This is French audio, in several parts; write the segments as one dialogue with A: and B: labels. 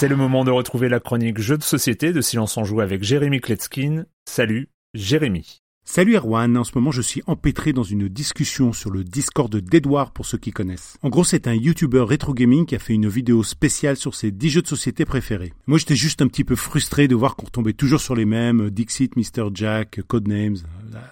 A: C'est le moment de retrouver la chronique Jeux de société de Silence en Joue avec Jérémy Kletskin. Salut, Jérémy.
B: Salut Erwan, en ce moment je suis empêtré dans une discussion sur le Discord d'Edouard pour ceux qui connaissent. En gros c'est un YouTuber rétro gaming qui a fait une vidéo spéciale sur ses 10 jeux de société préférés. Moi j'étais juste un petit peu frustré de voir qu'on tombait toujours sur les mêmes, Dixit, Mr. Jack, Codenames,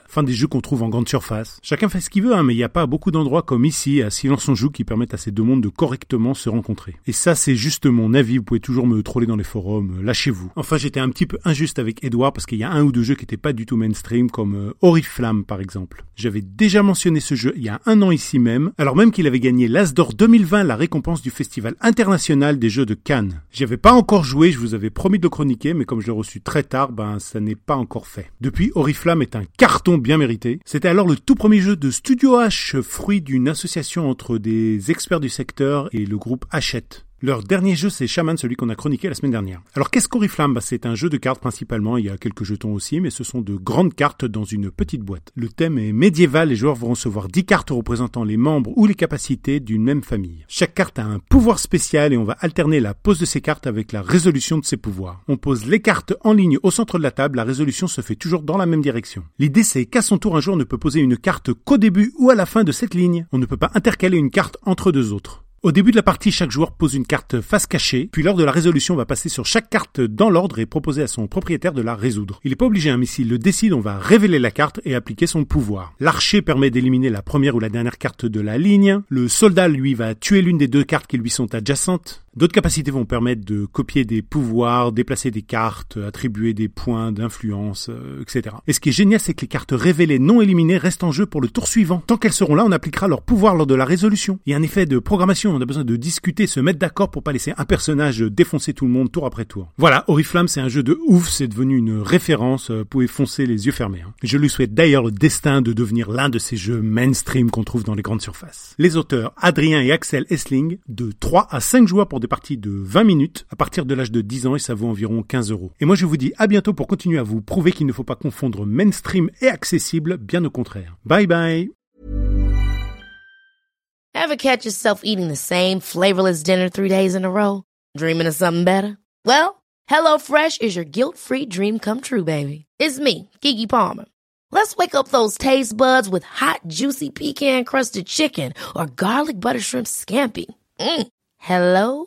B: fin des jeux qu'on trouve en grande surface. Chacun fait ce qu'il veut, hein, mais il n'y a pas beaucoup d'endroits comme ici, à Silence on qui permettent à ces deux mondes de correctement se rencontrer. Et ça c'est juste mon avis, vous pouvez toujours me troller dans les forums, lâchez-vous. Enfin j'étais un petit peu injuste avec Edouard parce qu'il y a un ou deux jeux qui n'étaient pas du tout mainstream comme euh, Oriflamme par exemple. J'avais déjà mentionné ce jeu il y a un an ici même, alors même qu'il avait gagné l'As d'Or 2020, la récompense du Festival international des jeux de Cannes. J'y avais pas encore joué, je vous avais promis de le chroniquer, mais comme je l'ai reçu très tard, ben ça n'est pas encore fait. Depuis, Oriflamme est un carton bien mérité. C'était alors le tout premier jeu de Studio H, fruit d'une association entre des experts du secteur et le groupe Hachette. Leur dernier jeu, c'est Shaman, celui qu'on a chroniqué la semaine dernière. Alors, qu'est-ce qu'Oriflamme bah, C'est un jeu de cartes principalement, il y a quelques jetons aussi, mais ce sont de grandes cartes dans une petite boîte. Le thème est médiéval, les joueurs vont recevoir 10 cartes représentant les membres ou les capacités d'une même famille. Chaque carte a un pouvoir spécial et on va alterner la pose de ces cartes avec la résolution de ces pouvoirs. On pose les cartes en ligne au centre de la table, la résolution se fait toujours dans la même direction. L'idée c'est qu'à son tour, un joueur ne peut poser une carte qu'au début ou à la fin de cette ligne. On ne peut pas intercaler une carte entre deux autres. Au début de la partie, chaque joueur pose une carte face cachée, puis lors de la résolution, on va passer sur chaque carte dans l'ordre et proposer à son propriétaire de la résoudre. Il n'est pas obligé, hein, mais s'il le décide, on va révéler la carte et appliquer son pouvoir. L'archer permet d'éliminer la première ou la dernière carte de la ligne. Le soldat, lui, va tuer l'une des deux cartes qui lui sont adjacentes. D'autres capacités vont permettre de copier des pouvoirs, déplacer des cartes, attribuer des points d'influence, euh, etc. Et ce qui est génial, c'est que les cartes révélées non éliminées restent en jeu pour le tour suivant. Tant qu'elles seront là, on appliquera leur pouvoir lors de la résolution. Il y a un effet de programmation, on a besoin de discuter, se mettre d'accord pour pas laisser un personnage défoncer tout le monde tour après tour. Voilà, Oriflamme, c'est un jeu de ouf, c'est devenu une référence, euh, vous pouvez foncer les yeux fermés. Hein. Je lui souhaite d'ailleurs le destin de devenir l'un de ces jeux mainstream qu'on trouve dans les grandes surfaces. Les auteurs Adrien et Axel Essling, de 3 à 5 joueurs pour parties de 20 minutes, à partir de l'âge de 10 ans et ça vaut environ 15 euros. Et moi je vous dis à bientôt pour continuer à vous prouver qu'il ne faut pas confondre mainstream et accessible, bien au contraire. Bye bye
C: Ever catch yourself eating the same flavorless dinner three days in a row? Dreaming of something better? Well, HelloFresh is your guilt-free dream come true, baby. It's me, Kiki Palmer. Let's wake up those taste buds with hot, juicy pecan-crusted chicken or garlic butter shrimp scampi. Mm. Hello?